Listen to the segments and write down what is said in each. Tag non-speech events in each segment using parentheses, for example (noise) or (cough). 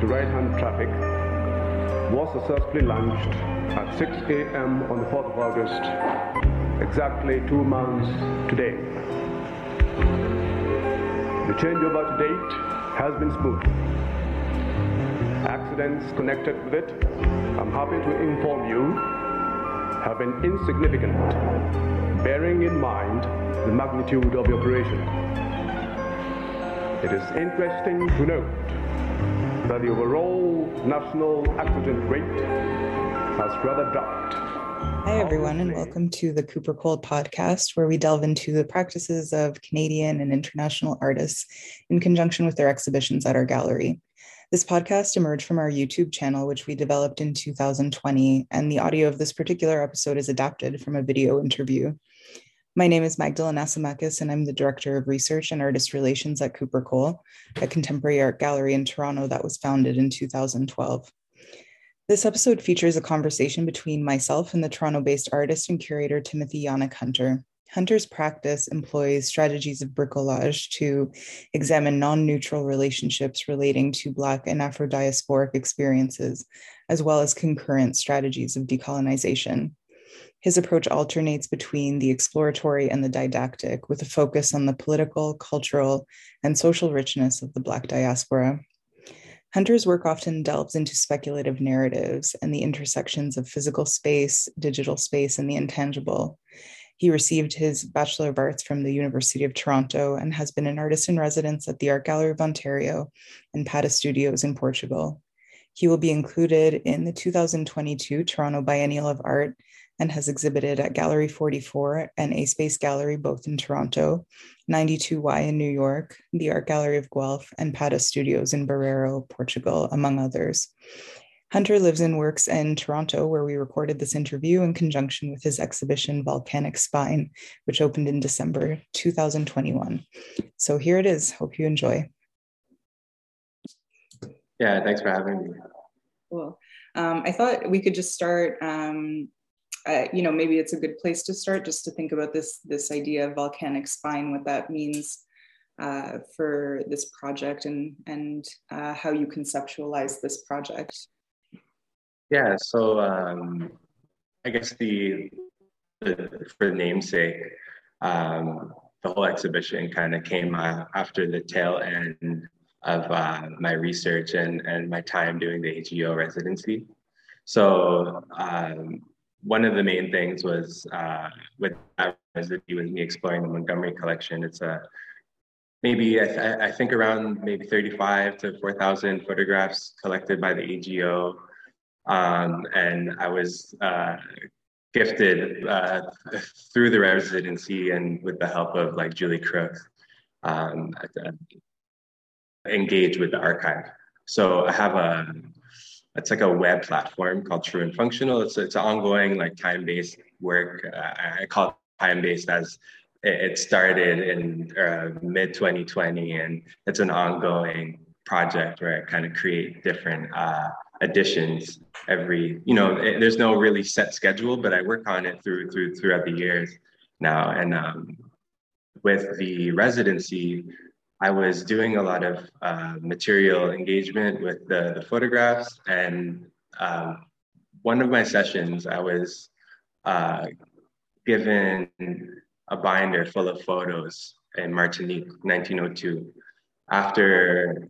to right-hand traffic was successfully launched at 6 a.m. on the 4th of August, exactly two months today. The changeover to date has been smooth. Accidents connected with it, I'm happy to inform you, have been insignificant, bearing in mind the magnitude of the operation. It is interesting to note that the overall national accident rate has rather dropped. Hi, everyone, and welcome to the Cooper Cole podcast, where we delve into the practices of Canadian and international artists in conjunction with their exhibitions at our gallery. This podcast emerged from our YouTube channel, which we developed in 2020, and the audio of this particular episode is adapted from a video interview. My name is Magdalyn Asimakis, and I'm the Director of Research and Artist Relations at Cooper Cole, a contemporary art gallery in Toronto that was founded in 2012. This episode features a conversation between myself and the Toronto based artist and curator Timothy Yanick Hunter. Hunter's practice employs strategies of bricolage to examine non neutral relationships relating to Black and Afro diasporic experiences, as well as concurrent strategies of decolonization. His approach alternates between the exploratory and the didactic, with a focus on the political, cultural, and social richness of the Black diaspora. Hunter's work often delves into speculative narratives and the intersections of physical space, digital space, and the intangible. He received his Bachelor of Arts from the University of Toronto and has been an artist in residence at the Art Gallery of Ontario and Pada Studios in Portugal. He will be included in the 2022 Toronto Biennial of Art and has exhibited at Gallery 44 and A Space Gallery, both in Toronto, 92Y in New York, the Art Gallery of Guelph, and Pada Studios in Barreiro, Portugal, among others. Hunter lives and works in Toronto, where we recorded this interview in conjunction with his exhibition Volcanic Spine, which opened in December 2021. So here it is. Hope you enjoy. Yeah, thanks for having me. Cool. Um, I thought we could just start um, uh, you know, maybe it's a good place to start just to think about this, this idea of volcanic spine, what that means uh, for this project and, and uh, how you conceptualize this project. Yeah, so um, I guess the, the for the namesake, um, the whole exhibition kind of came after the tail end of uh, my research and, and my time doing the AGO residency. So um, one of the main things was uh, with that residency was me exploring the Montgomery collection. It's a maybe I, th- I think around maybe 35 to 4,000 photographs collected by the AGO. Um, and I was uh, gifted uh, through the residency and with the help of like Julie Crooks, um, engage with the archive. So I have a it's like a web platform called True and Functional. It's it's ongoing like time-based work. Uh, I call it time-based as it started in uh, mid 2020, and it's an ongoing project where I kind of create different uh, additions every. You know, it, there's no really set schedule, but I work on it through through throughout the years now. And um, with the residency, I was doing a lot of uh, material engagement with the, the photographs. And um, one of my sessions, I was uh, given a binder full of photos in Martinique, 1902, after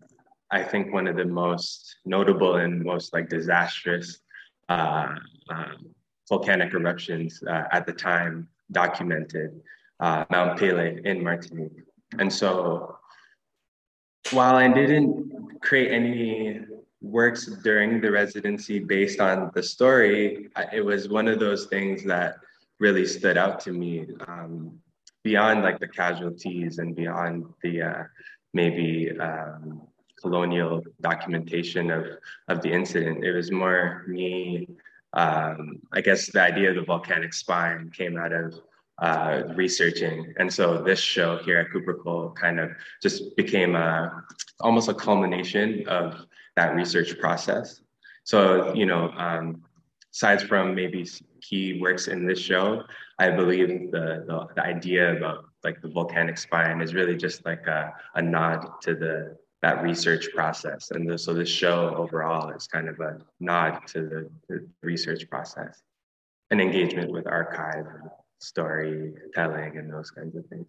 I think one of the most notable and most like disastrous uh, um, volcanic eruptions uh, at the time documented, uh, Mount Pelée in Martinique. And so while I didn't create any works during the residency based on the story, it was one of those things that really stood out to me um, beyond like the casualties and beyond the uh, maybe um, colonial documentation of, of the incident. It was more me, um, I guess the idea of the volcanic spine came out of uh, researching. And so this show here at Cooper Cole kind of just became a, almost a culmination of that research process. So, you know, um, aside from maybe key works in this show, I believe the, the, the, idea about like the volcanic spine is really just like a, a nod to the, that research process. And the, so this show overall is kind of a nod to the, the research process and engagement with archive, storytelling, and those kinds of things.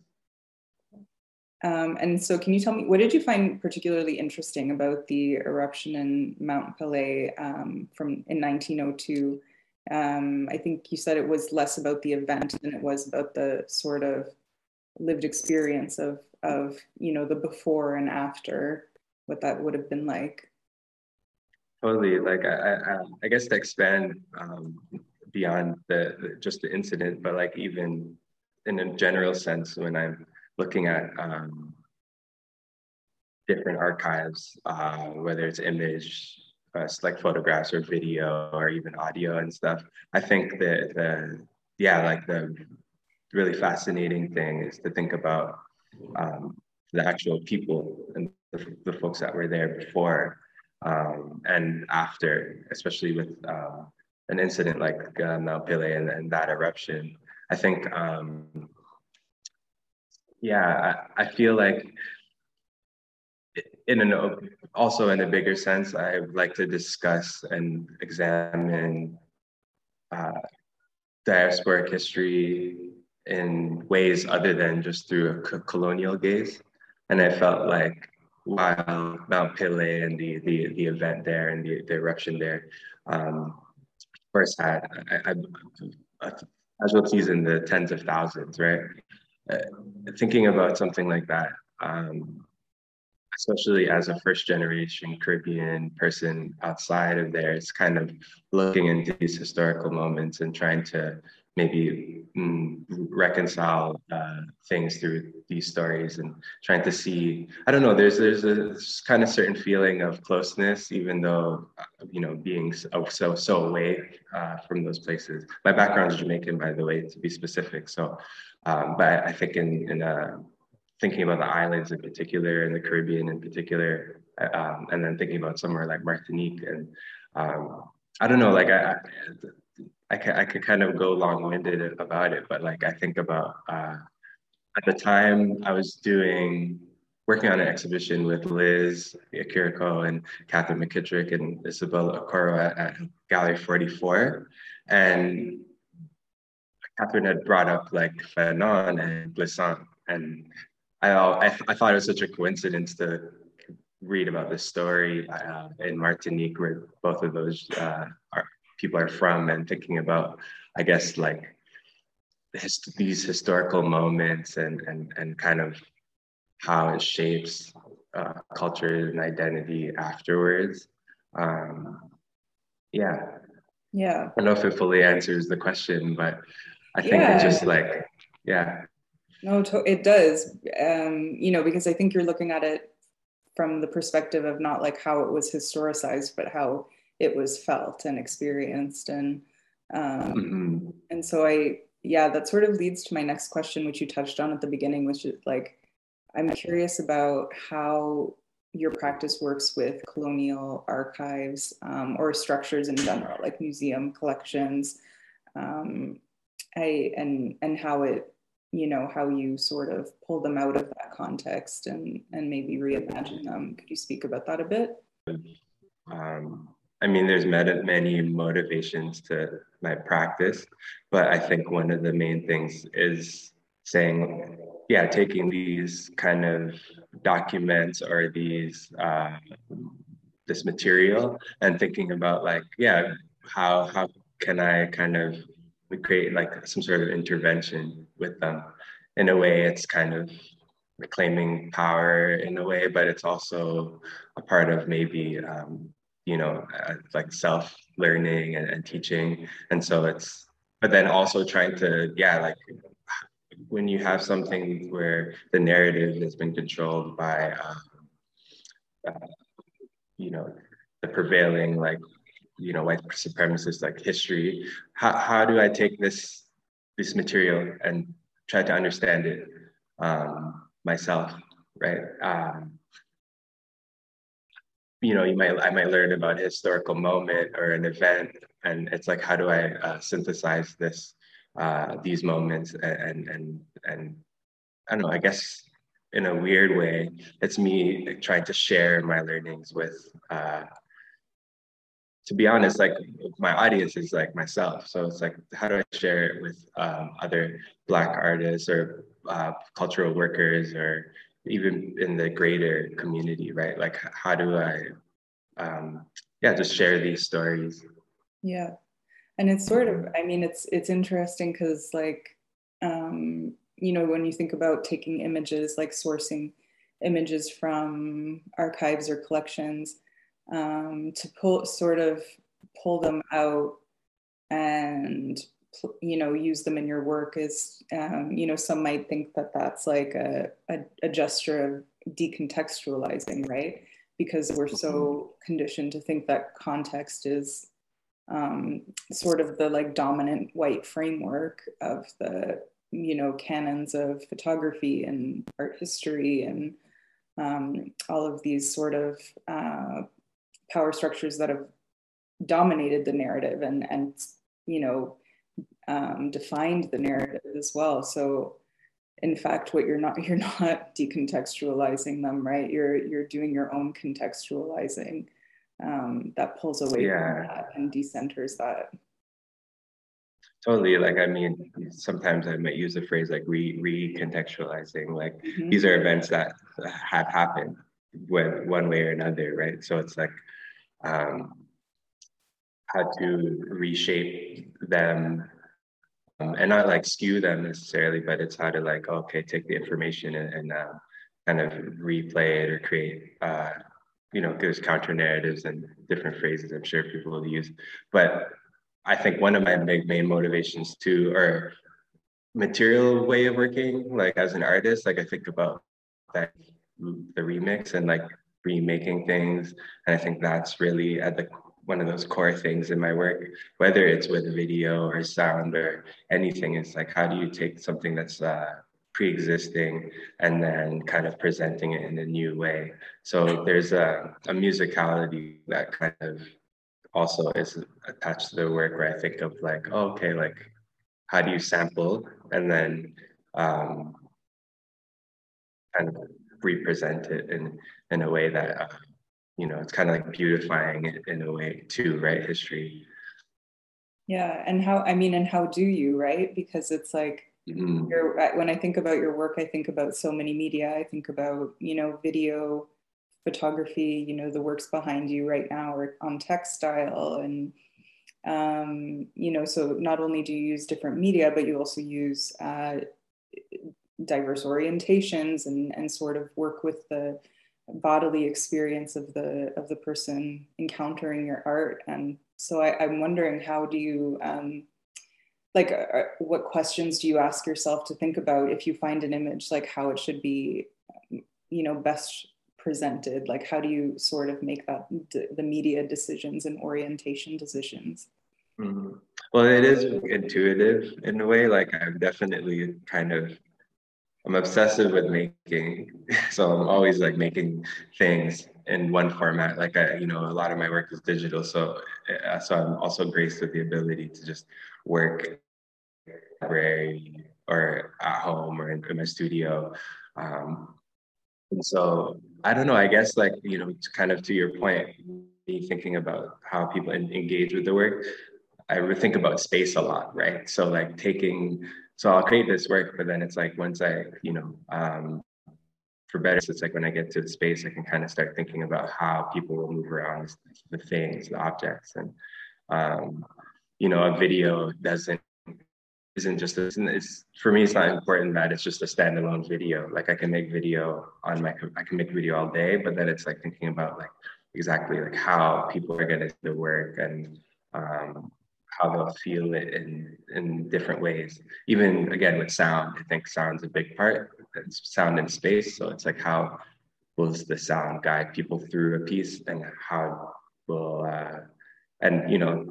Um, and so, can you tell me what did you find particularly interesting about the eruption in Mount Pelée um, from in 1902? Um, I think you said it was less about the event than it was about the sort of lived experience of of you know the before and after, what that would have been like. Totally. Like I, I, I guess to expand um, beyond the, the just the incident, but like even in a general sense, when I'm looking at um, different archives, uh, whether it's image, uh, like photographs or video or even audio and stuff. I think that the yeah, like the really fascinating thing is to think about um, the actual people and the, the, folks that were there before um, and after, especially with uh, an incident like uh, Mount Pelée and, and, that eruption. I think um, yeah, I, I feel like in an also in a bigger sense, I would like to discuss and examine uh, diasporic history in ways other than just through a colonial gaze. And I felt like while Mount Pelée and the, the, the event there and the, the eruption there, um, course, had I, I, casualties in the tens of thousands, right? Uh, thinking about something like that, um, especially as a first generation Caribbean person outside of there, it's kind of looking into these historical moments and trying to maybe mm, reconcile uh, things through these stories and trying to see i don't know there's there's a kind of certain feeling of closeness even though you know being so so, so away uh, from those places. My background is jamaican by the way to be specific so um, but i think in in uh, thinking about the islands in particular and the caribbean in particular um, and then thinking about somewhere like martinique and um, i don't know like I, I I could, I could kind of go long-winded about it, but like I think about uh, at the time I was doing working on an exhibition with Liz Ikiriko and Katherine McKittrick and Isabella Okoro at, at, Gallery 44. And Katherine had brought up like Fanon and Glissant. And I, I, I, thought it was such a coincidence to read about this story uh, in Martinique where both of those uh, are, people are from and thinking about, I guess, like his, these historical moments and, and, and kind of how it shapes uh, culture and identity afterwards. Um, yeah. Yeah. I don't know if it fully answers the question, but I think yeah. it's just like, yeah. No, it does. Um, you know, because I think you're looking at it from the perspective of not like how it was historicized, but how it was felt and experienced and um, mm-hmm. and so i yeah that sort of leads to my next question which you touched on at the beginning which is like i'm curious about how your practice works with colonial archives um, or structures in general like museum collections um, I, and and how it you know how you sort of pull them out of that context and and maybe reimagine them. Could you speak about that a bit? Um, I mean, there's many motivations to my practice, but I think one of the main things is saying, yeah, taking these kind of documents or these uh, this material and thinking about like, yeah, how how can I kind of create like some sort of intervention with them? In a way, it's kind of reclaiming power in a way, but it's also a part of maybe um, you know, uh, like self learning and, and teaching. And so it's, but then also trying to, yeah, like when you have something where the narrative has been controlled by, um, uh, you know, the prevailing like, you know, white supremacist like history. How how do I take this this material and try to understand it um, myself, right? Um, you know, you might I might learn about a historical moment or an event, and it's like, how do I uh, synthesize this, uh, these moments, and and and I don't know. I guess in a weird way, it's me trying to share my learnings with, uh, to be honest, like my audience is like myself. So it's like, how do I share it with um, other Black artists or uh, cultural workers or even in the greater community, right? Like, how do I, um, yeah, just share these stories? Yeah, and it's sort of, I mean, it's it's interesting because like, um, you know, when you think about taking images, like sourcing images from archives or collections, um, to pull sort of pull them out and you know use them in your work is um, you know some might think that that's like a, a, a, gesture of decontextualizing right because we're so mm-hmm. conditioned to think that context is um, sort of the like dominant white framework of the you know canons of photography and art history and um, all of these sort of uh, power structures that have dominated the narrative and and you know um, defined the narrative as well. So in fact, what you're not (laughs) you're not decontextualizing them, right? You're you're doing your own contextualizing um, that pulls away yeah. from that and decenters that. Totally. Like I mean, sometimes I might use the phrase like re recontextualizing. Like mm-hmm. these are events that have happened when one way or another, right? So it's like um, how to reshape them and not like skew them necessarily, but it's how to like, okay, take the information and, and uh, kind of replay it or create, uh, you know, there's counter narratives and different phrases I'm sure people will use. But I think one of my big main motivations too, or material way of working, like as an artist, like I think about that the remix and like remaking things. And I think that's really at the one of those core things in my work, whether it's with video or sound or anything. It's like, how do you take something that's uh, pre-existing and then kind of presenting it in a new way? So there's a, a musicality that kind of also is attached to the work where I think of like, oh, okay, like how do you sample and then um, kind of represent it in in a way that uh, you know it's kind of like beautifying it in a way too right? History. Yeah and how i mean and how do you right? Because it's like mm-hmm. when i think about your work i think about so many media. I think about you know video photography you know the works behind you right now are on textile and um, you know so not only do you use different media but you also use uh, diverse orientations and and sort of work with the bodily experience of the of the person encountering your art. And so I, am wondering how do you um, like uh, uh, what questions do you ask yourself to think about if you find an image like how it should be you know best presented? Like how do you sort of make that the media decisions and orientation decisions? Mm-hmm. well it is intuitive in a way like i've definitely kind of I'm obsessive with making, (laughs) so I'm always like making things in one format. Like I, you know, a lot of my work is digital, so uh, so I'm also graced with the ability to just work library or at home or in, in my studio. Um, and so I don't know. I guess like you know, kind of to your point, me thinking about how people engage with the work. I think about space a lot, right? So like taking so I'll create this work, but then it's like once I, you know, um, for better, it's like when I get to the space, I can kind of start thinking about how people will move around the things, the objects, and um, you know, a video doesn't isn't just a, it's for me. It's not important that it's just a standalone video. Like I can make video on my, I can make video all day, but then it's like thinking about like exactly like how people are going to do the work and um, how they'll feel it in in different ways. Even again with sound, I think sound's a big part. It's sound in space, so it's like how will the sound guide people through a piece, and how will uh, and you know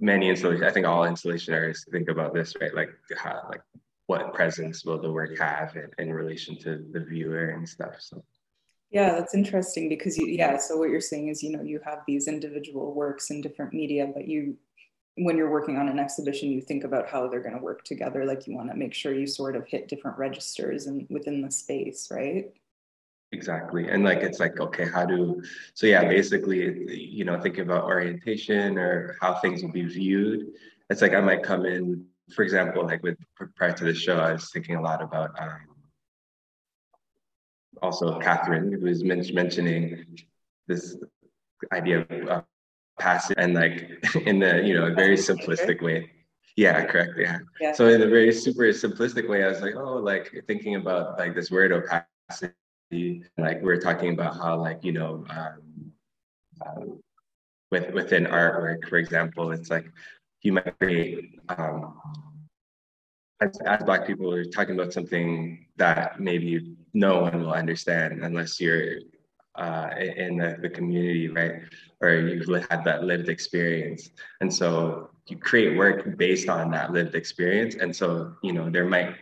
many installation. I think all installation artists think about this, right? Like how like what presence will the work have in, in relation to the viewer and stuff. So. Yeah, that's interesting because you, yeah, so what you're saying is, you know, you have these individual works in different media, but you when you're working on an exhibition, you think about how they're going to work together. Like you want to make sure you sort of hit different registers and within the space, right? Exactly. And like, it's like, okay, how do, so yeah, basically, you know, thinking about orientation or how things will be viewed. It's like, I might come in, for example, like with prior to the show, I was thinking a lot about um, also Katherine, who was mentioning this idea of passive and like (laughs) in the, you know, a very simplistic way. Yeah, correct. Yeah. yeah. So in a very super simplistic way, I was like, oh, like thinking about like this word opacity like we are talking about how like you know um, uh, with within artwork for example it's like you might create um, as, as black people we're talking about something that maybe no one will understand unless you're uh, in the, the community right or you've had that lived experience and so you create work based on that lived experience and so you know there might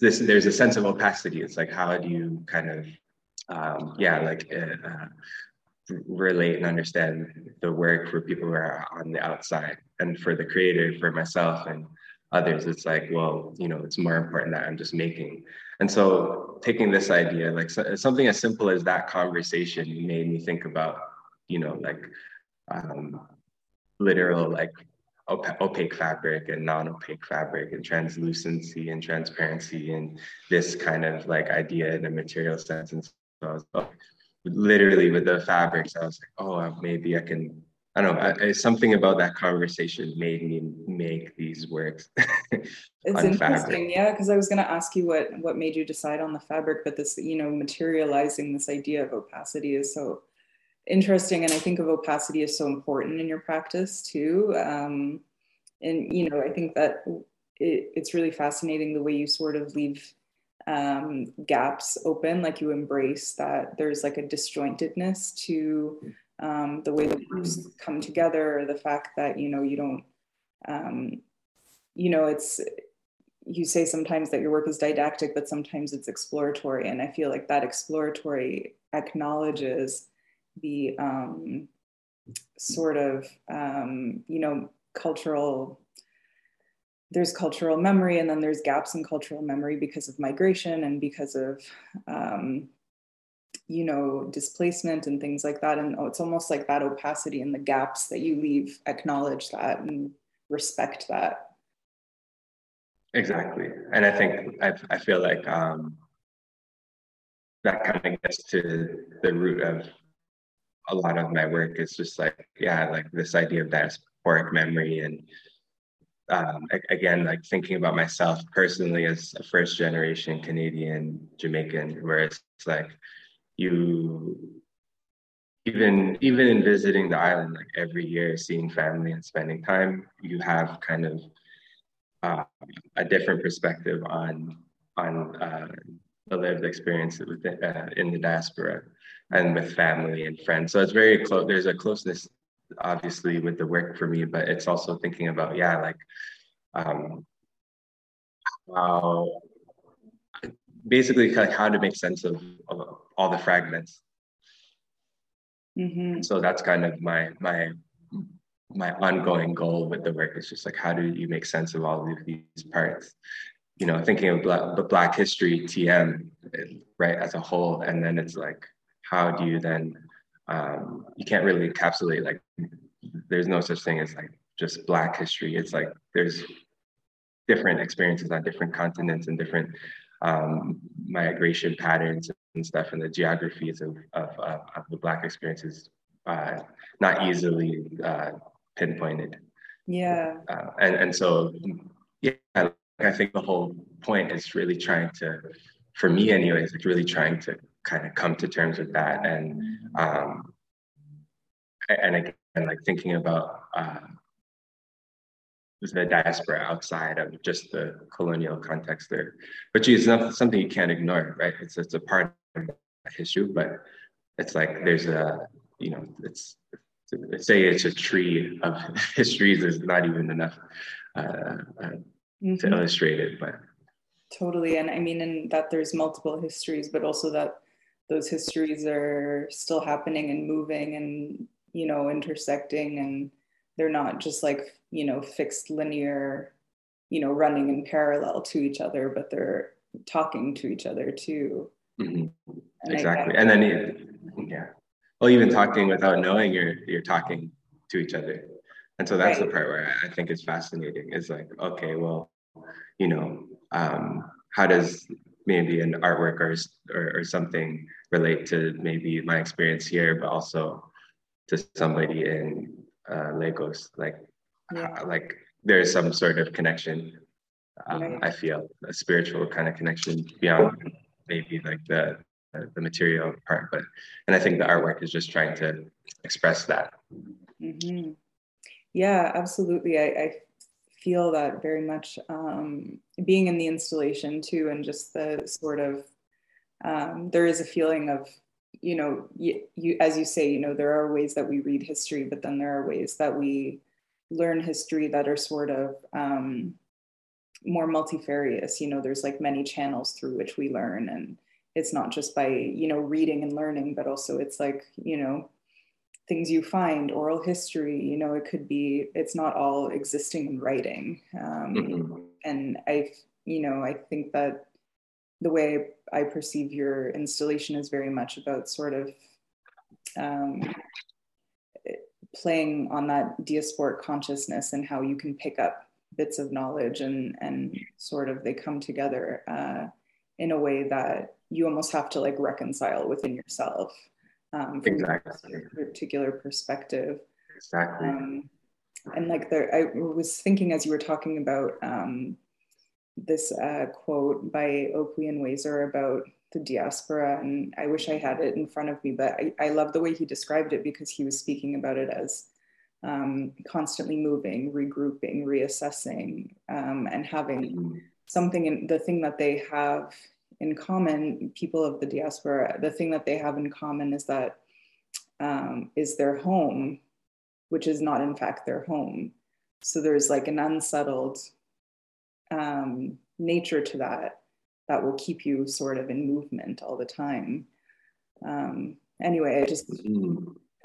this there's a sense of opacity it's like how do you kind of um, yeah, like uh, uh, relate and understand the work for people who are on the outside. And for the creator, for myself and others, it's like, well, you know, it's more important that I'm just making. And so taking this idea, like so, something as simple as that conversation made me think about, you know, like um, literal, like opaque fabric and non-opaque fabric and translucency and transparency and this kind of like idea in a material sense. And so I was oh, literally with the fabrics. I was like, oh, maybe I can. I don't know. I, something about that conversation made me make these works. (laughs) it's interesting, fabric. yeah. Because I was going to ask you what what made you decide on the fabric, but this, you know, materializing this idea of opacity is so interesting, and I think of opacity is so important in your practice too. Um, and you know, I think that it, it's really fascinating the way you sort of leave um, gaps open, like you embrace that there's like a disjointedness to um, the way the groups come together, the fact that, you know, you don't, um, you know, it's, you say sometimes that your work is didactic, but sometimes it's exploratory. And I feel like that exploratory acknowledges the um, sort of, um, you know, cultural there's cultural memory and then there's gaps in cultural memory because of migration and because of um, you know displacement and things like that. And it's almost like that opacity and the gaps that you leave acknowledge that and respect that. Exactly. And i think i, I feel like um, that kind of gets to the root of a lot of my work. It's just like yeah like this idea of diasporic memory and um, again, like thinking about myself personally as a first generation Canadian Jamaican, where it's like you even even in visiting the island, like every year, seeing family and spending time, you have kind of uh, a different perspective on on uh, the lived experience within, uh, in the diaspora and with family and friends. So it's very close. There's a closeness obviously with the work for me, but it's also thinking about, yeah, like um, how basically like how to make sense of, of all the fragments. Mm-hmm. So that's kind of my my my ongoing goal with the work is just like how do you make sense of all of these parts you know thinking of black, black history tm right as a whole and then it's like how do you then um, you can't really encapsulate like there's no such thing as like just black history it's like there's different experiences on different continents and different um, migration patterns and stuff and the geographies of, of, uh, of the black experiences uh, not easily uh, pinpointed. Yeah. Uh, and, and so yeah i think the whole point is really trying to for me anyways it's really trying to kind of come to terms with that. And um, and again like thinking about uh, the diaspora outside of just the colonial context there. Which is not something you can't ignore right? It's it's a part of the issue, but it's like there's a you know it's say it's a tree of (laughs) histories is not even enough uh, uh, mm-hmm. to illustrate it but. Totally and i mean and that there's multiple histories but also that those histories are still happening and moving and you know intersecting and they're not just like you know fixed linear you know running in parallel to each other but they're talking to each other too Mm-hmm. Exactly. And, and then, yeah. Well, even talking without knowing you're, you're talking to each other. And so that's right. the part where I think is fascinating is like, okay, well, you know, um, how does maybe an artwork or, or, or something relate to maybe my experience here, but also to somebody in uh, Lagos? Like, yeah. like there's some sort of connection. Um, right. I feel a spiritual kind of connection beyond maybe like the the material part, but and I think the artwork is just trying to express that. Mm-hmm. Yeah, absolutely. I, I feel that very much um, being in the installation too, and just the sort of um, there is a feeling of you know you, you as you say you know there are ways that we read history, but then there are ways that we learn history that are sort of um, more multifarious. You know, there's like many channels through which we learn, and it's not just by you know reading and learning, but also it's like you know things you find, oral history, you know, it could be, it's not all existing in writing. Um, mm-hmm. And I, you know, I think that the way I perceive your installation is very much about sort of um, playing on that diasporic consciousness and how you can pick up bits of knowledge and and sort of they come together uh, in a way that you almost have to like reconcile within yourself um, from exactly. a particular perspective. Exactly. Um, and like there, I was thinking as you were talking about um, this uh, quote by Okwui Enwezor about the diaspora, and I wish I had it in front of me, but I, I love the way he described it because he was speaking about it as um, constantly moving, regrouping, reassessing, um, and having something in the thing that they have in common, people of the diaspora, the thing that they have in common is that um, is their home, which is not in fact their home. So there's like an unsettled um, nature to that that will keep you sort of in movement all the time. Um, anyway, I just,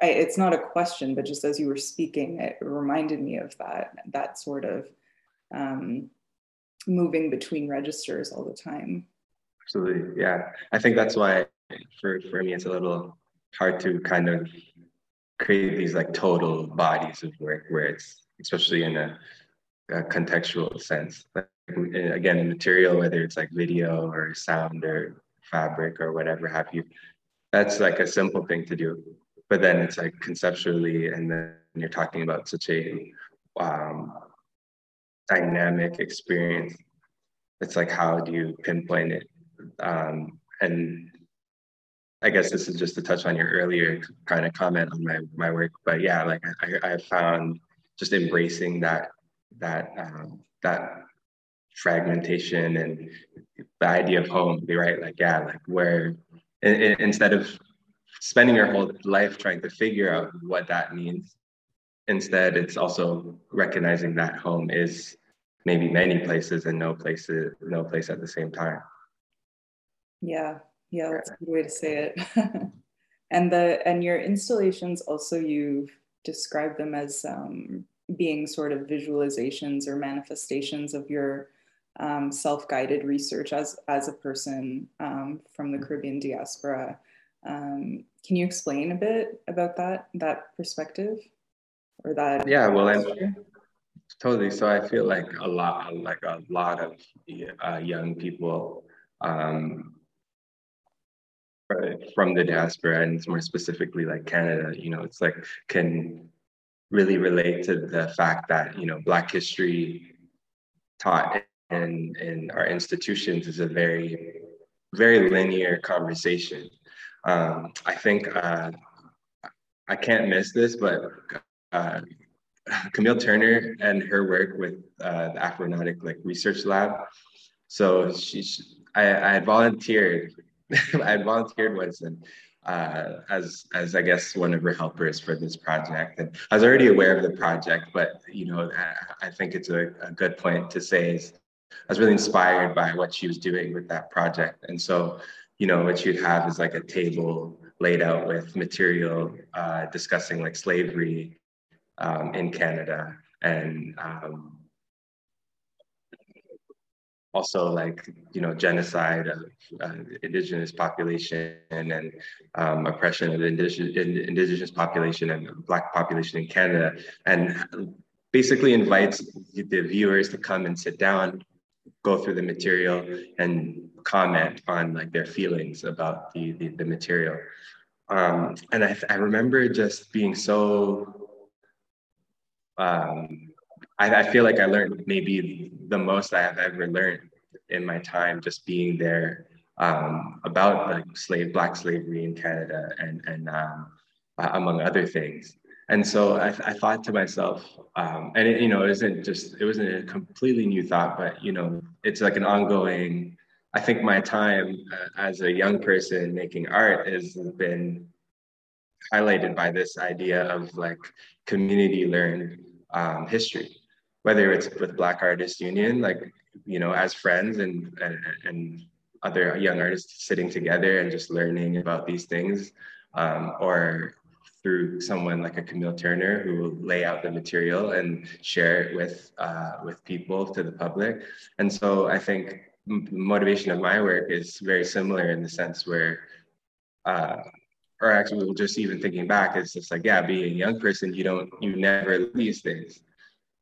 I, it's not a question, but just as you were speaking, it reminded me of that, that sort of um, moving between registers all the time absolutely. Yeah. I think that's why for, for me, it's a little hard to kind of create these like total bodies of work where it's, especially in a, a contextual sense. Like, again, in material, whether it's like video or sound or fabric or whatever have you, that's like a simple thing to do. But then it's like conceptually, and then you're talking about such a um, dynamic experience. It's like, how do you pinpoint it? Um, and I guess this is just to touch on your earlier kind of comment on my my work, but yeah, like I, I found just embracing that that um, that fragmentation and the idea of home, right? Like yeah, like where in, in, instead of spending your whole life trying to figure out what that means, instead it's also recognizing that home is maybe many places and no places no place at the same time. Yeah, yeah, that's a good way to say it. (laughs) and the and your installations also you've described them as um, being sort of visualizations or manifestations of your um, self-guided research as as a person um, from the Caribbean diaspora. Um, can you explain a bit about that that perspective or that? Yeah, well, I'm totally. So I feel like a lot, like a lot of uh, young people um, from the diaspora and more specifically like Canada, you know, it's like can really relate to the fact that, you know, Black history taught in, in our institutions is a very, very linear conversation. Um, I think uh, I can't miss this, but uh, Camille Turner and her work with uh, the Afronautic like research lab. So she, I, I volunteered (laughs) I had volunteered once and uh, as as I guess one of her helpers for this project, and I was already aware of the project, but you know I, I think it's a, a, good point to say is I was really inspired by what she was doing with that project, and so you know what you'd have is like a table laid out with material uh, discussing like slavery um, in Canada and um, also like you know genocide of uh, indigenous population and um, oppression of indigenous population and black population in Canada, and basically invites the viewers to come and sit down, go through the material, and comment on like their feelings about the the, the material. Um, and I, I remember just being so um, I, I feel like I learned maybe the most I have ever learned in my time just being there um, about like slave black slavery in Canada and and um, uh, among other things. And so I, I thought to myself, um, and it, you know, it isn't just it wasn't a completely new thought, but you know, it's like an ongoing. I think my time uh, as a young person making art has been highlighted by this idea of like community learned um, history whether it's with Black Artists Union, like you know, as friends and and, and other young artists sitting together and just learning about these things, um, or through someone like a Camille Turner who will lay out the material and share it with uh, with people to the public. And so I think the motivation of my work is very similar in the sense where. Uh, or actually, just even thinking back, it's just like, yeah, being a young person, you don't, you never these things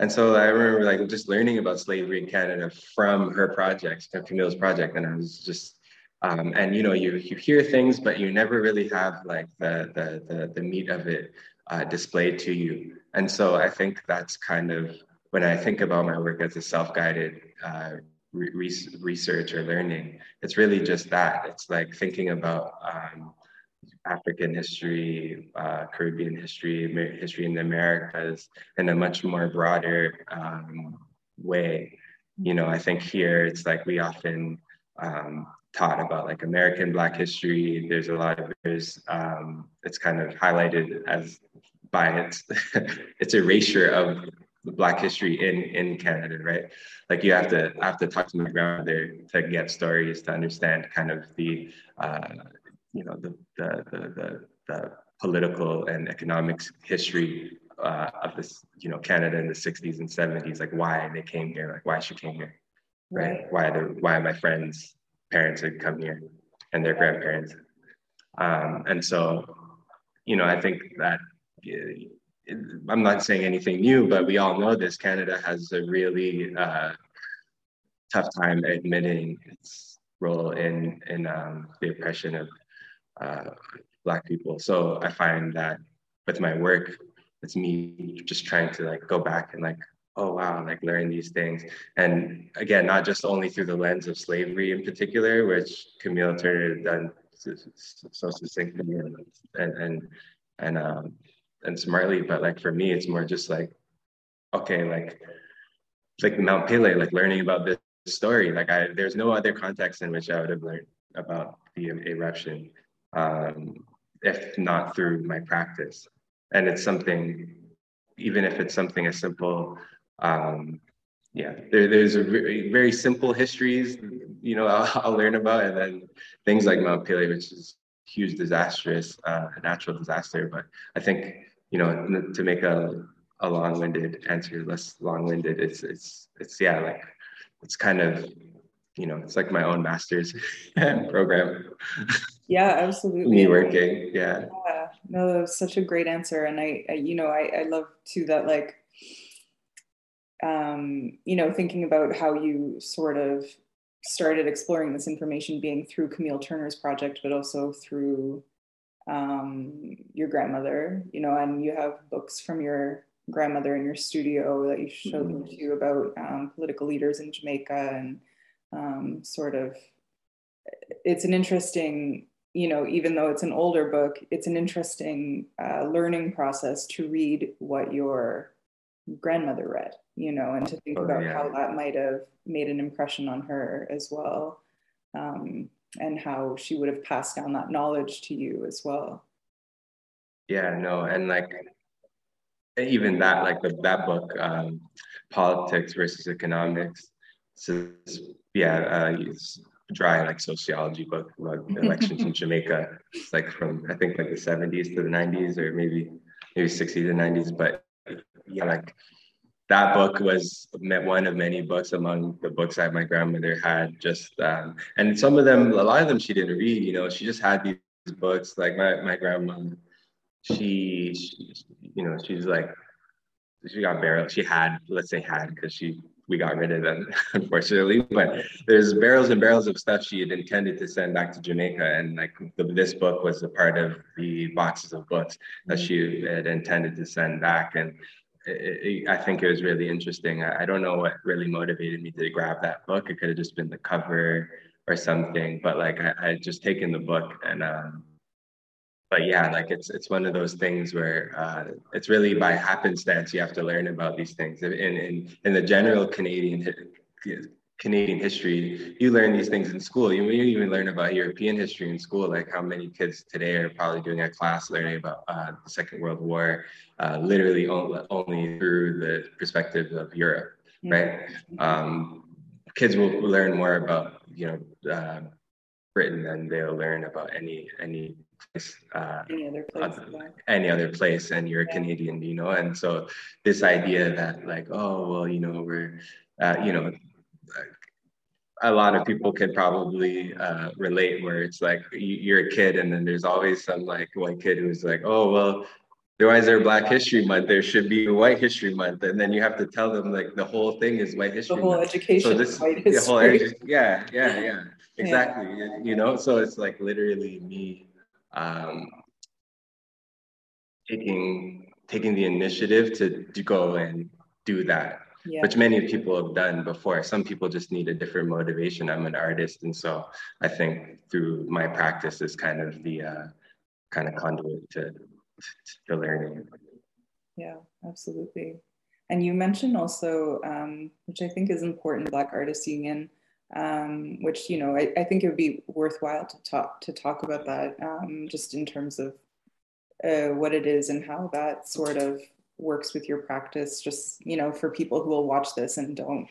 and so I remember like just learning about slavery in Canada from her project, from Camille's project, and I was just um, and you know you you hear things, but you never really have like the the the, the meat of it uh, displayed to you. And so I think that's kind of when I think about my work as a self-guided uh, re- research or learning, it's really just that. It's like thinking about um, African history, uh, Caribbean history, history in the Americas in a much more broader um, way. You know, I think here it's like we often um, taught about like American Black history. There's a lot of there's um, it's kind of highlighted as by its (laughs) its erasure of the Black history in in Canada, right? Like you have to I have to talk to my grandmother to get stories to understand kind of the uh, you know the the the, the, the political and economics history uh, of this you know Canada in the 60s and 70s like why they came here like why she came here right why the why my friends parents had come here and their grandparents um, and so you know I think that I'm not saying anything new but we all know this Canada has a really uh, tough time admitting its role in in um, the oppression of uh, Black people. So I find that with my work, it's me just trying to like go back and like, oh wow, like learn these things. And again, not just only through the lens of slavery in particular, which Camille Turner done so succinctly and and and and, um, and smartly, but like for me, it's more just like, okay, like like Mount Pele, like learning about this story. Like I, there's no other context in which I would have learned about the eruption um, if not through my practice. And it's something, even if it's something as simple, um, yeah, there, there's a very, very simple histories, you know, (laughs) I'll, I'll, learn about, and then things like Mount Pele, which is huge, disastrous, uh, natural disaster. But I think, you know, to make a, a long-winded answer, less long-winded, it's, it's, it's, yeah, like, it's kind of you know, it's like my own master's (laughs) program. Yeah, (laughs) absolutely. Me working. Yeah. Yeah. No, that was such a great answer. And I, I you know, I, I love too that like, um, you know, thinking about how you sort of started exploring this information being through Camille Turner's project, but also through um, your grandmother, you know, and you have books from your grandmother in your studio that you showed mm-hmm. me to you about um, political leaders in Jamaica and um, sort of it's an interesting you know even though it's an older book it's an interesting uh, learning process to read what your grandmother read you know and to think oh, about yeah. how that might have made an impression on her as well um, and how she would have passed down that knowledge to you as well yeah no and like even that like the, that book um, politics versus economics so yeah, uh, it's dry like sociology book about (laughs) elections in Jamaica. It's like from I think like the 70s to the 90s or maybe maybe 60s and 90s. But yeah, like that book was one of many books among the books that my grandmother had just um, and some of them a lot of them she didn't read you know she just had these books like my, my grandma she, she you know she's like she got barrels she had let's say had because she we got rid of them (laughs) unfortunately but there's barrels and barrels of stuff she had intended to send back to jamaica and like the, this book was a part of the boxes of books that she had intended to send back and it, it, I think it was really interesting. I, I, don't know what really motivated me to grab that book. It could have just been the cover or something, but like I, I just taken the book and um, but yeah, like it's it's one of those things where uh, it's really by happenstance you have to learn about these things. In in in the general Canadian Canadian history, you learn these things in school. You, you even learn about European history in school, like how many kids today are probably doing a class learning about uh, the Second World War, uh, literally only, only, through the perspective of Europe, right? Um, kids will learn more about you know uh, Britain than they'll learn about any any place, uh, any other place, any other place, and you're a Canadian, you know. And so this idea that like, oh well, you know, we're, uh, you know, a lot of people can probably uh, relate where it's like you're a kid and then there's always some like one kid who's like, oh well, why is there Black History Month? There should be a White History Month, and then you have to tell them like the whole thing is White History. The whole Month. education. So this, white history. The whole edu- yeah, yeah, yeah, exactly. Yeah. You know, so it's like literally me um, taking taking the initiative to, to go and do that yeah. which many people have done before. Some people just need a different motivation. I'm an artist and so i think through my practice is kind of the uh, kind of conduit to, to learning. Yeah absolutely. And you mentioned also um, which i think is important black artists union um, which you know I, I, think it would be worthwhile to talk to talk about that um, just in terms of uh, what it is and how that sort of works with your practice just you know for people who will watch this and don't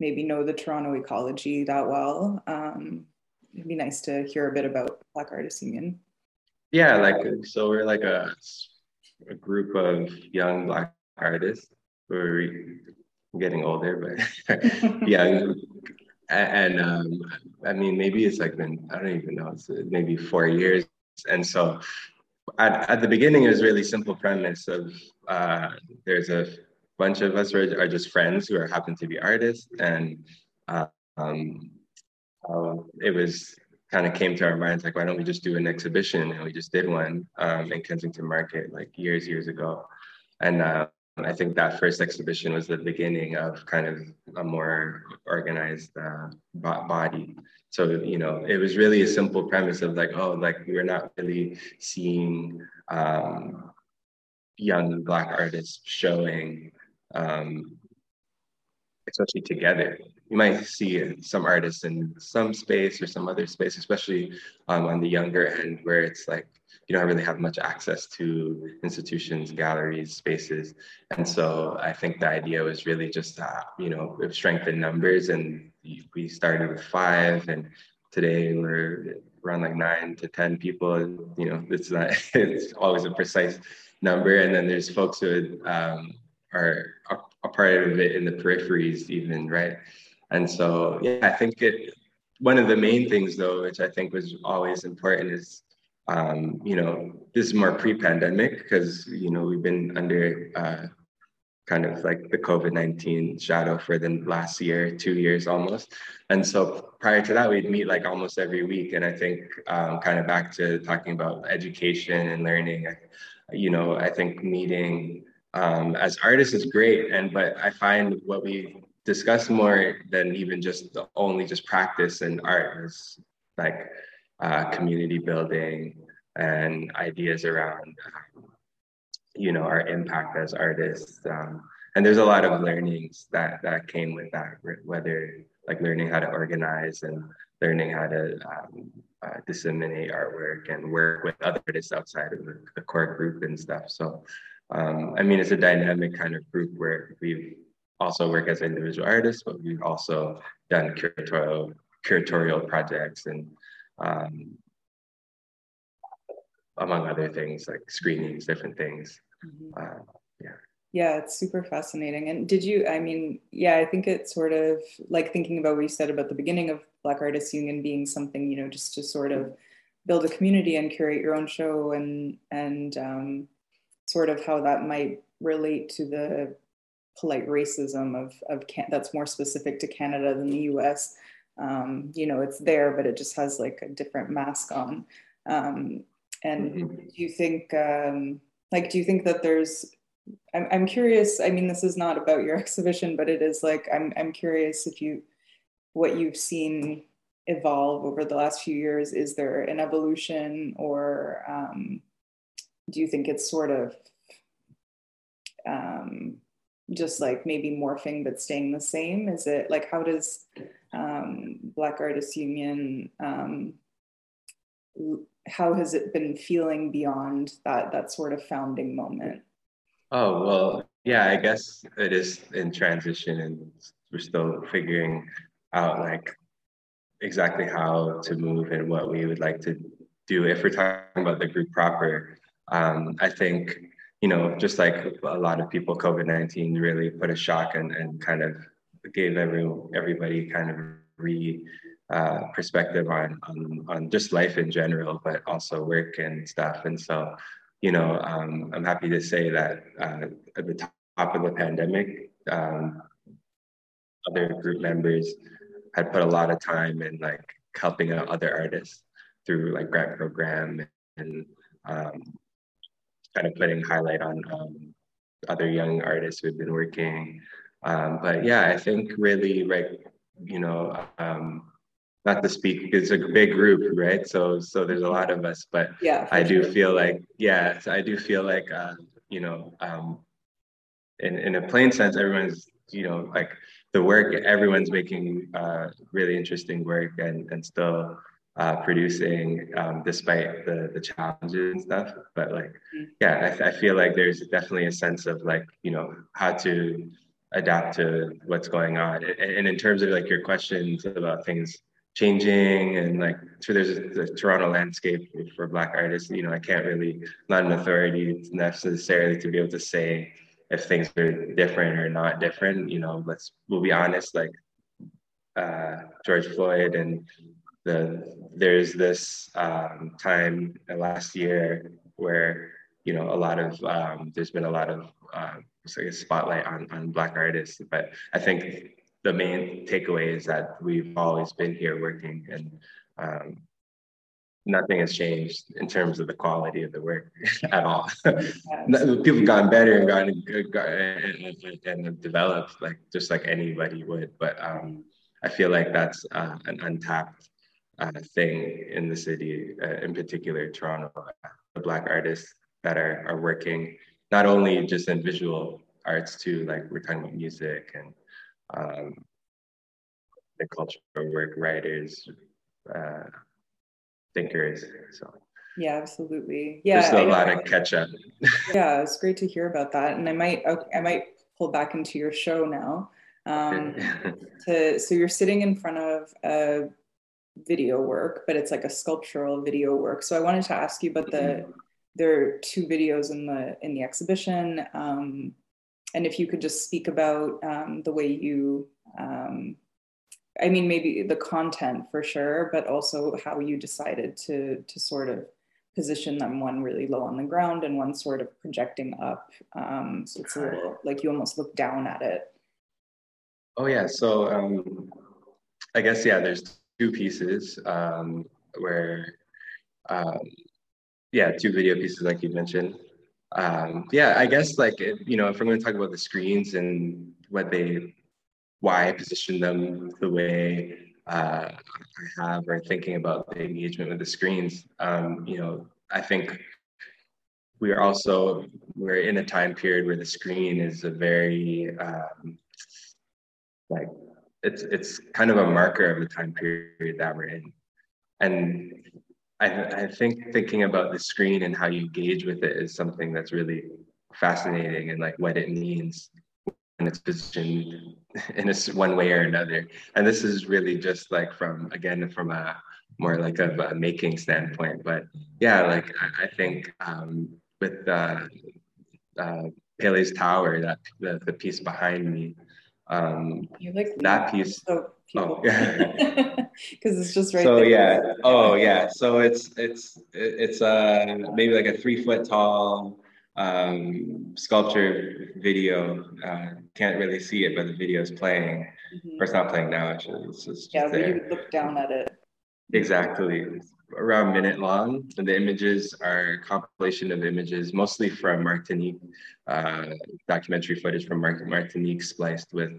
maybe know the toronto ecology that well um, it'd be nice to hear a bit about black artists union. Yeah like so we're like a, a group of young black artists. We're getting older but (laughs) yeah and um, I mean, maybe it's like been, I don't even know, it's maybe four years. And so at, at the beginning, it was really simple premise of uh, there's a bunch of us are, are, just friends who are happen to be artists. And uh, um, uh, it was kind of came to our minds like, why don't we just do an exhibition? And we just did one um, in Kensington Market like years, years ago. And uh, I think that first exhibition was the beginning of kind of a more organized uh, body. So, you know, it was really a simple premise of like, oh, like we're not really seeing um, young Black artists showing, um, especially together. You might see some artists in some space or some other space, especially um, on the younger end, where it's like, you don't really have much access to institutions, galleries, spaces. And so I think the idea was really just, uh, you know, strength in numbers. And we started with five, and today we're around like nine to 10 people. You know, it's not, (laughs) it's always a precise number. And then there's folks who um, are a part of it in the peripheries, even, right? And so, yeah, I think it, one of the main things though, which I think was always important is um, you know, this is more pre-pandemic because you know we've been under uh, kind of like the COVID nineteen shadow for the last year, two years almost, and so prior to that we'd meet like almost every week, and I think um, kind of back to talking about education and learning, you know, I think meeting um, as artists is great, and but I find what we discuss more than even just the, only just practice and art is like uh, community building and ideas around, you know, our impact as artists. Um, and there's a lot of learnings that that came with that, whether like learning how to organize and learning how to um, uh, disseminate artwork and work with other artists outside of the, core group and stuff. So, um, I mean, it's a dynamic kind of group where we've also work as individual artists, but we've also done curatorial curatorial projects and um, among other things like screenings, different things. Mm-hmm. Uh, yeah. Yeah, it's super fascinating. And did you, I mean, yeah, I think it's sort of like thinking about what you said about the beginning of Black Artists Union being something, you know, just to sort of build a community and curate your own show and, and um, sort of how that might relate to the polite racism of, of can- that's more specific to Canada than the US. Um, you know, it's there, but it just has like a different mask on. Um, and mm-hmm. do you think, um, like, do you think that there's, I'm, I'm curious, I mean, this is not about your (laughs) exhibition, but it is like, I'm, I'm curious if you, what you've seen evolve over the last few years, is there an evolution or um, do you think it's sort of um, just like maybe morphing but staying the same? Is it like how does um, Black Artists Union um, how has it been feeling beyond that that sort of founding moment? Oh well, yeah, I guess it is in transition, and we're still figuring out like exactly how to move and what we would like to do. If we're talking about the group proper, um, I think you know, just like a lot of people, COVID nineteen really put a shock and, and kind of gave every everybody kind of re uh, perspective on, on on just life in general, but also work and stuff. And so, you know, um, I'm happy to say that uh, at the top of the pandemic, um, other group members had put a lot of time in like helping out other artists through like grant program and um, kind of putting highlight on um, other young artists who've been working. Um, but yeah, I think really right, you know, um, not to speak, it's a big group, right? So so there's a lot of us, but yeah, I do sure. feel like yeah, I do feel like uh, you know, um, in in a plain sense, everyone's you know like the work everyone's making uh, really interesting work and and still uh, producing um, despite the the challenges and stuff. But like, mm-hmm. yeah, I, I feel like there's definitely a sense of like you know how to adapt to what's going on. And, and in terms of like your questions about things changing and like so there's the Toronto landscape for Black artists. You know, I can't really not an authority necessarily to be able to say if things are different or not different. You know, let's we'll be honest, like uh, George Floyd and the there's this um, time last year where you know a lot of um, there's been a lot of uh, like a spotlight on on black artists but i think the main takeaway is that we've always been here working and um, nothing has changed in terms of the quality of the work (laughs) at all. (laughs) People have gotten better and gotten and, and, and, developed like just like anybody would. But um, I feel like that's uh, an untapped uh, thing in the city, uh, in particular Toronto, the Black artists that are, are working not only just in visual arts too, like we're talking about music and um, the cultural work, writers, uh, thinkers. So yeah, absolutely. Yeah, there's a lot of catch up. (laughs) yeah, it's great to hear about that, and I might I might pull back into your show now. Um, (laughs) to so you're sitting in front of a video work, but it's like a sculptural video work. So I wanted to ask you about the mm-hmm. there are two videos in the in the exhibition, um, and if you could just speak about um, the way you, um, I mean, maybe the content for sure, but also how you decided to to sort of position them one really low on the ground and one sort of projecting up. Um, so it's a little like you almost look down at it. Oh yeah, so um, I guess yeah, there's two pieces um, where, um, yeah, two video pieces like you mentioned. Um, yeah, I guess like, you know, if we're going to talk about the screens and what they, why I position them the way uh, I have or thinking about the engagement with the screens, um, you know, I think we are also, we're in a time period where the screen is a very, um, like it's it's kind of a marker of the time period that we're in. And I, I think thinking about the screen and how you engage with it is something that's really fascinating and like what it means when it's positioned in a (laughs) one way or another. And this is really just like from again from a more like a, a making standpoint. But yeah, like I, I think um, with uh, uh, Pelée's Tower, that the, the piece behind me. Um, you like that piece. So oh, yeah. Because (laughs) it's just right. So there. yeah. Oh yeah. So it's it's it's uh maybe like a three foot tall um, sculpture video. Uh, can't really see it, but the video is playing. Mm-hmm. Or it's not playing now, actually. It's just, yeah, there. you look down at it. Exactly. Around a minute long. And the images are a compilation of images, mostly from Martinique, uh, documentary footage from Martinique spliced with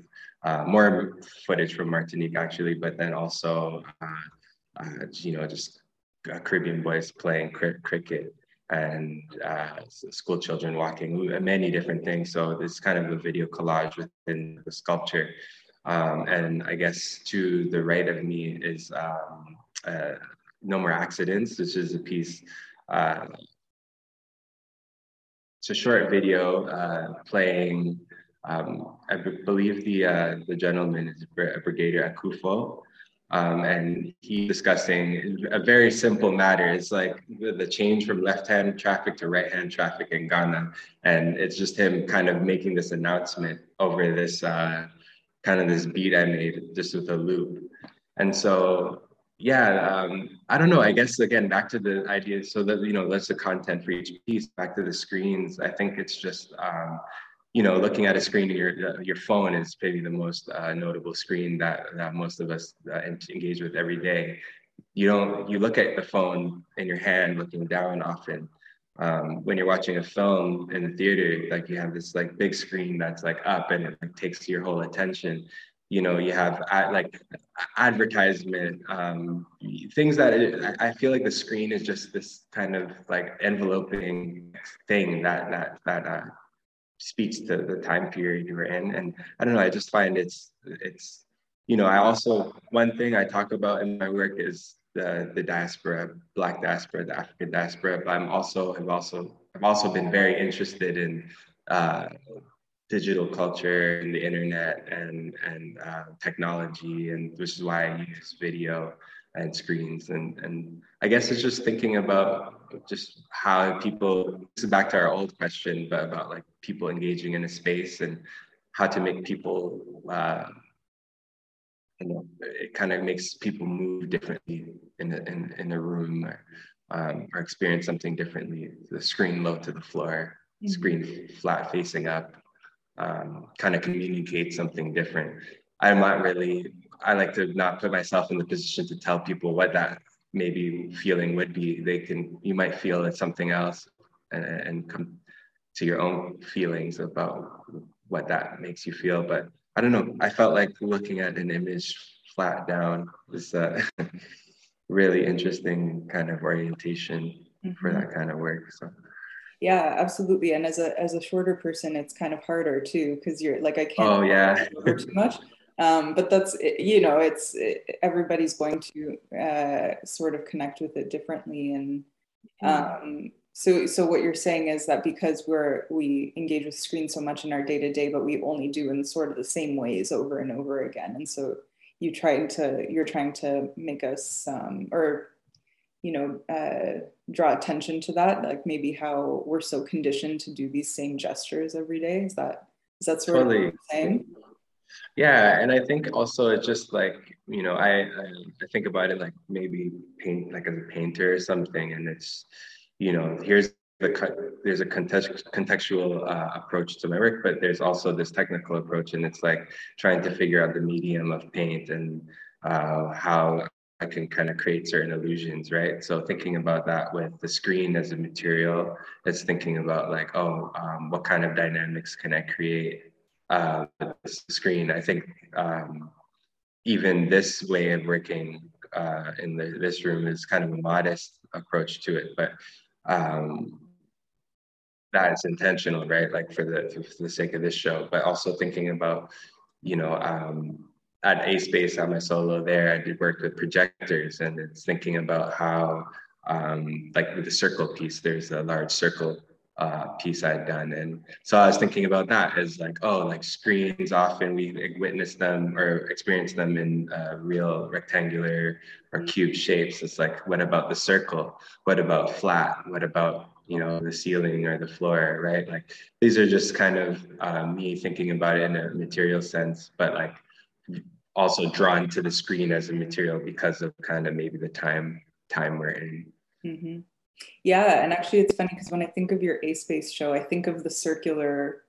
uh, more footage from Martinique, actually, but then also, uh, uh you know, just Caribbean boys playing cr- cricket and uh, school children walking, many different things. So it's kind of a video collage within the sculpture. Um, and I guess to the right of me is um, uh, No More Accidents, which is a piece, uh, it's a short video uh, playing, um, I believe the, uh, the gentleman is a Brigadier at Akuffo. Um, and he discussing a very simple matter. It's like the, the change from left-hand traffic to right-hand traffic in Ghana, and it's just him kind of making this announcement over this uh, kind of this beat I made just with a loop. And so, yeah, um, I don't know. I guess again back to the idea. So that you know, that's the content for each piece. Back to the screens. I think it's just um, you know, looking at a screen in your your phone is maybe the most uh, notable screen that, that most of us uh, engage with every day. You don't you look at the phone in your hand, looking down often. Um, when you're watching a film in the theater, like you have this like big screen that's like up and it like, takes your whole attention. You know, you have ad, like advertisement, um, things that it, I feel like the screen is just this kind of like enveloping thing that that that uh, speaks to the time period you were in. And I don't know, I just find it's it's you know, I also one thing I talk about in my work is the the diaspora, black diaspora, the African diaspora, but I'm also have also I've also been very interested in uh, digital culture and the internet and and uh, technology, and which is why I use video and screens and and I guess it's just thinking about just how people this is back to our old question but about like people engaging in a space and how to make people uh, you know it kind of makes people move differently in the in, in the room or, um, or experience something differently the screen low to the floor mm-hmm. screen flat facing up um, kind of communicate something different i'm not really I like to not put myself in the position to tell people what that maybe feeling would be. They can, you might feel it's something else and, and come to your own feelings about what that makes you feel. But I don't know. I felt like looking at an image flat down was a (laughs) really interesting kind of orientation mm-hmm. for that kind of work. So yeah absolutely and as a as a shorter person it's kind of harder too because you're like i can't oh yeah too much um, but that's you know it's everybody's going to uh, sort of connect with it differently and um, so so what you're saying is that because we're we engage with screens so much in our day to day but we only do in sort of the same ways over and over again. And so you trying to you're trying to make us um, or you know uh, draw attention to that like maybe how we're so conditioned to do these same gestures every day. Is that is that sort totally. of what you're saying? Yeah, and I think also it's just like you know I, I, I think about it like maybe paint like as a painter or something, and it's you know here's the there's a context, contextual uh, approach to my work, but there's also this technical approach, and it's like trying to figure out the medium of paint and uh, how I can kind of create certain illusions, right? So thinking about that with the screen as a material, it's thinking about like, oh, um, what kind of dynamics can I create uh, with the screen. I think um, even this way of working uh, in the, this room is kind of a modest approach to it, but um, that is intentional, right? Like for the for the sake of this show, but also thinking about, you know, um, at A Space on my solo there, I did work with projectors, and it's thinking about how, um, like with the circle piece, there's a large circle uh, piece I'd done. And so I was thinking about that as like, oh, like screens often we witness them or experience them in uh, real rectangular or cube shapes. It's like, what about the circle? What about flat? What about you know the ceiling or the floor right like these are just kind of uh, me thinking about it in a material sense but like also drawn to the screen as a material because of kind of maybe the time time we're in mm-hmm. Yeah and actually it's funny because when i think of your a space show i think of the circular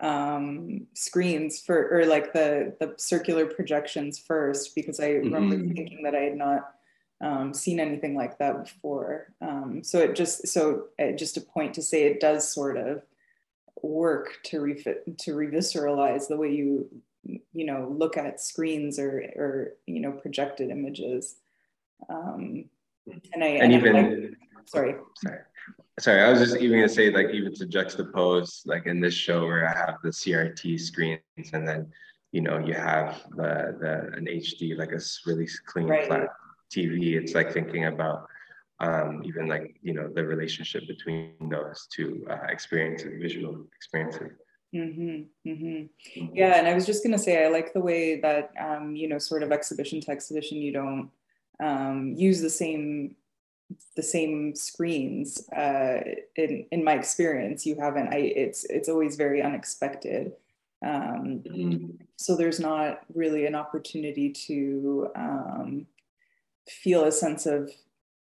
um, screens for or like the the circular projections first because I remember mm-hmm. thinking that I had not um, seen anything like that before. Um, so it just so uh, just a point to say it does sort of work to refit to revisceralize the way you you know look at screens or or you know projected images. Um, and I and, and even I, sorry sorry sorry, I was just even gonna say like even to juxtapose like in this show where I have the CRT screens and then you know you have the the an HD like a really clean right. flat TV. It's like thinking about um, even like you know the relationship between those two uh, experiences, visual experiences. Mm-hmm, mm-hmm. Yeah, and I was just gonna say I like the way that um, you know sort of exhibition to exhibition you don't um, use the same the same screens uh, in in my experience you haven't i it's it's always very unexpected. Um, mm-hmm. so there's not really an opportunity to um, feel a sense of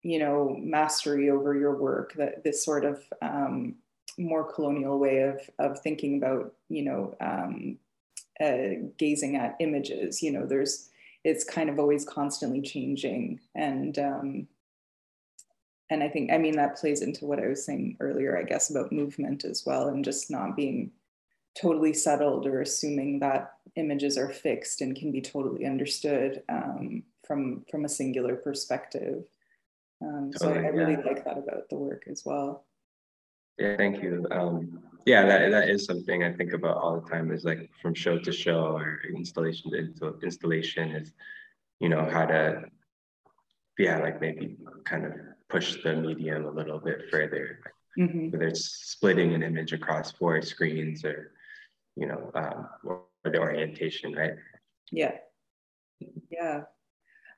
you know mastery over your work that this sort of um, more colonial way of of thinking about you know um, uh, gazing at images. You know there's it's kind of always constantly changing. And um, and I think, I mean, that plays into what I was saying earlier, I guess, about movement as well, and just not being totally settled or assuming that images are fixed and can be totally understood um, from from a singular perspective. Um, so I, I, really yeah. like that about the work as well. Yeah, thank you. Um, yeah, that, that is something I think about all the time. Is like from show to show or installation to installation is, you know, how to, yeah, like maybe kind of push the medium a little bit further, mm-hmm. whether it's splitting an image across four screens or, you know, um, or the orientation, right? Yeah. Yeah.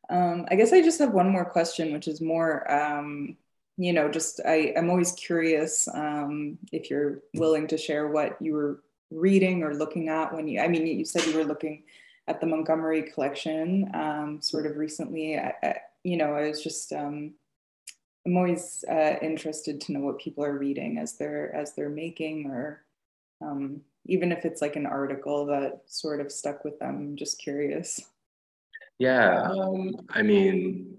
Um, I guess I just have one more question, which is more, um, you know, just I, I'm always curious um, if you're willing to share what you were reading or looking at when you, I mean, you said you were looking at the Montgomery collection um, sort of recently. I, I, you know, I was just um, I'm always uh, interested to know what people are reading as they're as they're making, or um, even if it's like an article that sort of stuck with them. I'm just curious. Yeah, um, I mean,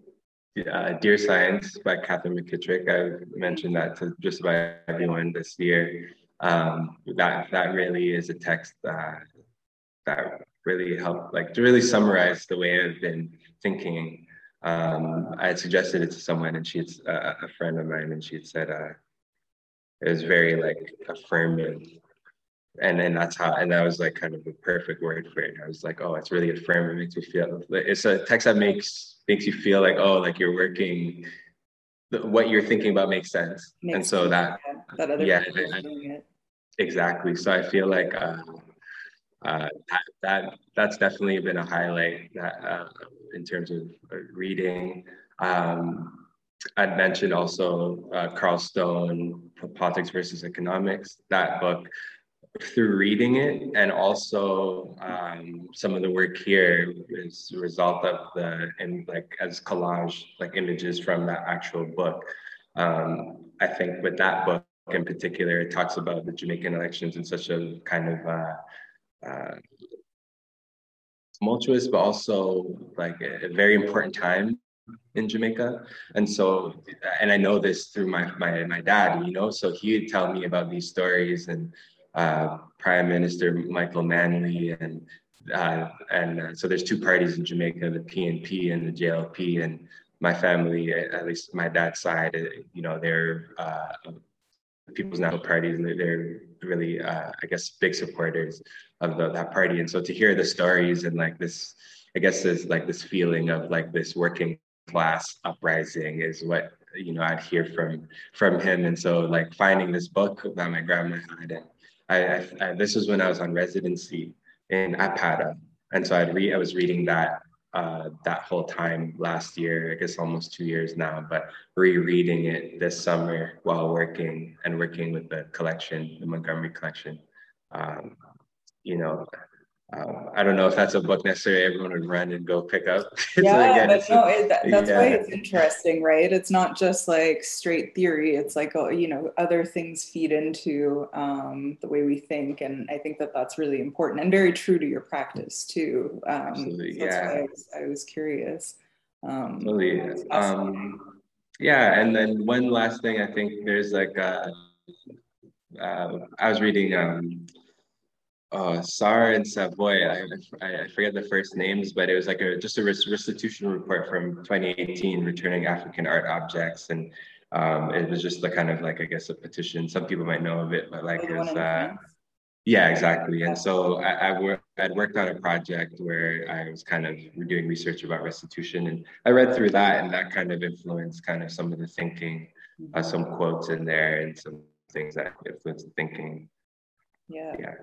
uh, Dear Science by Katherine McKittrick. I've mentioned that to just about everyone this year. Um, that that really is a text that that really helped, like to really summarize the way I've been thinking um, I had suggested it to someone, and she had uh, a friend of mine, and she had said uh, it was very like affirming, and then that's how, and that was like kind of the perfect word for it. I was like, oh, it's really affirming. It makes me feel. It's a text that makes makes you feel like oh, like you're working. What you're thinking about makes sense, makes and so that that other yeah, exactly. So I feel like. Uh, uh, that, that that's definitely been a highlight that uh, in terms of uh, reading. Um, I'd mentioned also uh, Carl Stone, Politics versus Economics. That book, through reading it, and also um, some of the work here is a result of the and like as collage, like images from that actual book. Um, I think with that book in particular, it talks about the Jamaican elections in such a kind of uh, uh, tumultuous, but also like a, a, very important time in Jamaica. And so, and I know this through my my my dad, you know, so he would tell me about these stories and uh, Prime Minister Michael Manley and uh, and uh, so there's two parties in Jamaica, the PNP and the JLP, and my family, at least my dad's side, uh, you know, they're uh, People's National Parties, and they're really, uh, I guess, big supporters of the, that party. And so to hear the stories and like this, I guess, there's like this feeling of like this working class uprising is what you know I'd hear from from him. And so like finding this book that my grandma had, and I, I, I this was when I was on residency in Apata, and so I'd read, I was reading that uh, that whole time last year, I guess almost two years now, but rereading it this summer while working and working with the collection, the Montgomery collection. Um, you know, um, I don't know if that's a book necessarily everyone would run and go pick up. (laughs) yeah, but no, it, that, that's yeah. why it's interesting, right? It's not just like straight theory. It's like oh, you know, other things feed into um, the way we think, and I think that that's really important and very true to your practice too. Um, Absolutely, so yeah. I was, I was, curious. Um, Absolutely. Um, yeah, and then one last thing, I think there's like uh, uh, I was reading. Um, uh, Sarr and Savoy. I, I, forget the first names, but it was like a just a restitution report from 2018, returning African art objects, and um, it was just the kind of like I guess a petition. Some people might know of it, but like it's uh, yeah, exactly. And so I, I worked I'd worked on a project where I was kind of doing research about restitution, and I read through that, and that kind of influenced kind of some of the thinking, uh, some quotes in there, and some things that influenced the thinking. Yeah. Yeah.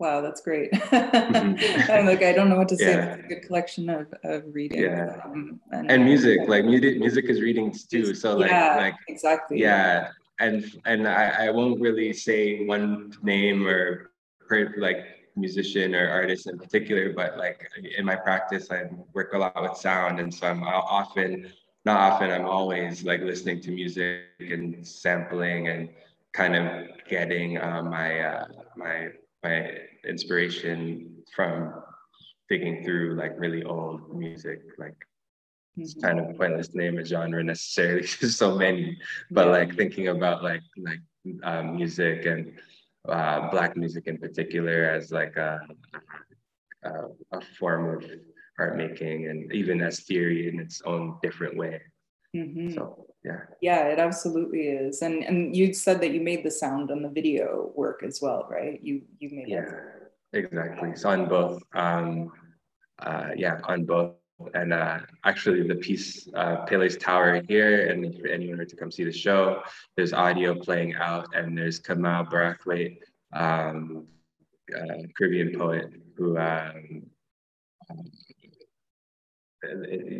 Wow, that's great. (laughs) (laughs) I'm like, I don't know what to say. Yeah. It's a good collection of, of reading. Yeah. Um, and, and, music, like music, music is readings too. So like, yeah, like exactly. Yeah. And, and I, I won't really say one name or like musician or artist in particular, but like in my practice, I work a lot with sound. And so I'm often, not often, I'm always like listening to music and sampling and kind of getting uh, my, uh, my my inspiration from digging through like really old music like it's kind of pointless to name a genre necessarily (laughs) there's so many but like thinking about like like um, music and uh, black music in particular as like a, a, a form of art making and even as theory in its own different way. Mm-hmm. so yeah. Yeah it absolutely is. And and you said that you made the sound on the video work as well right? You you made it. yeah exactly. So on both um uh yeah on both. And uh, actually the piece uh, Pelée's Tower here, and if anyone were to come see the show, there's audio playing out, and there's Kamau Brathwaite, um, uh, Caribbean poet, who um,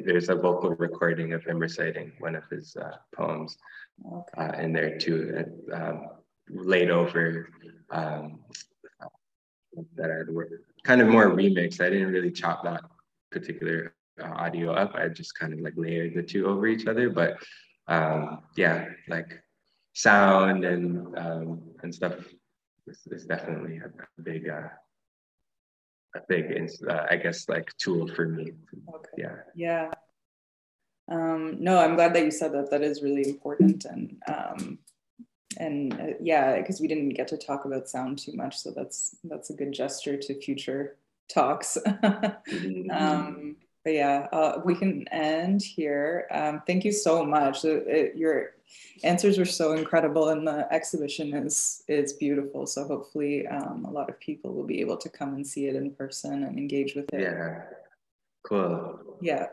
there's a vocal recording of him reciting one of his uh, poems okay. uh, in there too, um, laid over um, that I'd kind of more remix. I didn't really chop that particular uh, audio up. I just kind of like layered the two over each other. But um, yeah, like sound and um, and stuff is, is definitely a, a big uh, a big, uh, I guess, like tool for me. Okay. Yeah. Yeah. Um, no, I'm glad that you said that. That is really important, and um, and uh, yeah, because we didn't get to talk about sound too much, so that's that's a good gesture to future talks. (laughs) mm-hmm. um, but yeah, uh, we can end here. Um, thank you so much. It, it, your answers were so incredible, and the exhibition is is beautiful. So hopefully, um, a lot of people will be able to come and see it in person and engage with it. Yeah, cool. Yeah.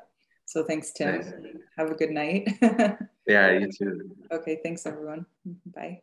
So thanks, Tim. Nice. Have a good night. (laughs) yeah, you too. Okay. Thanks, everyone. Bye.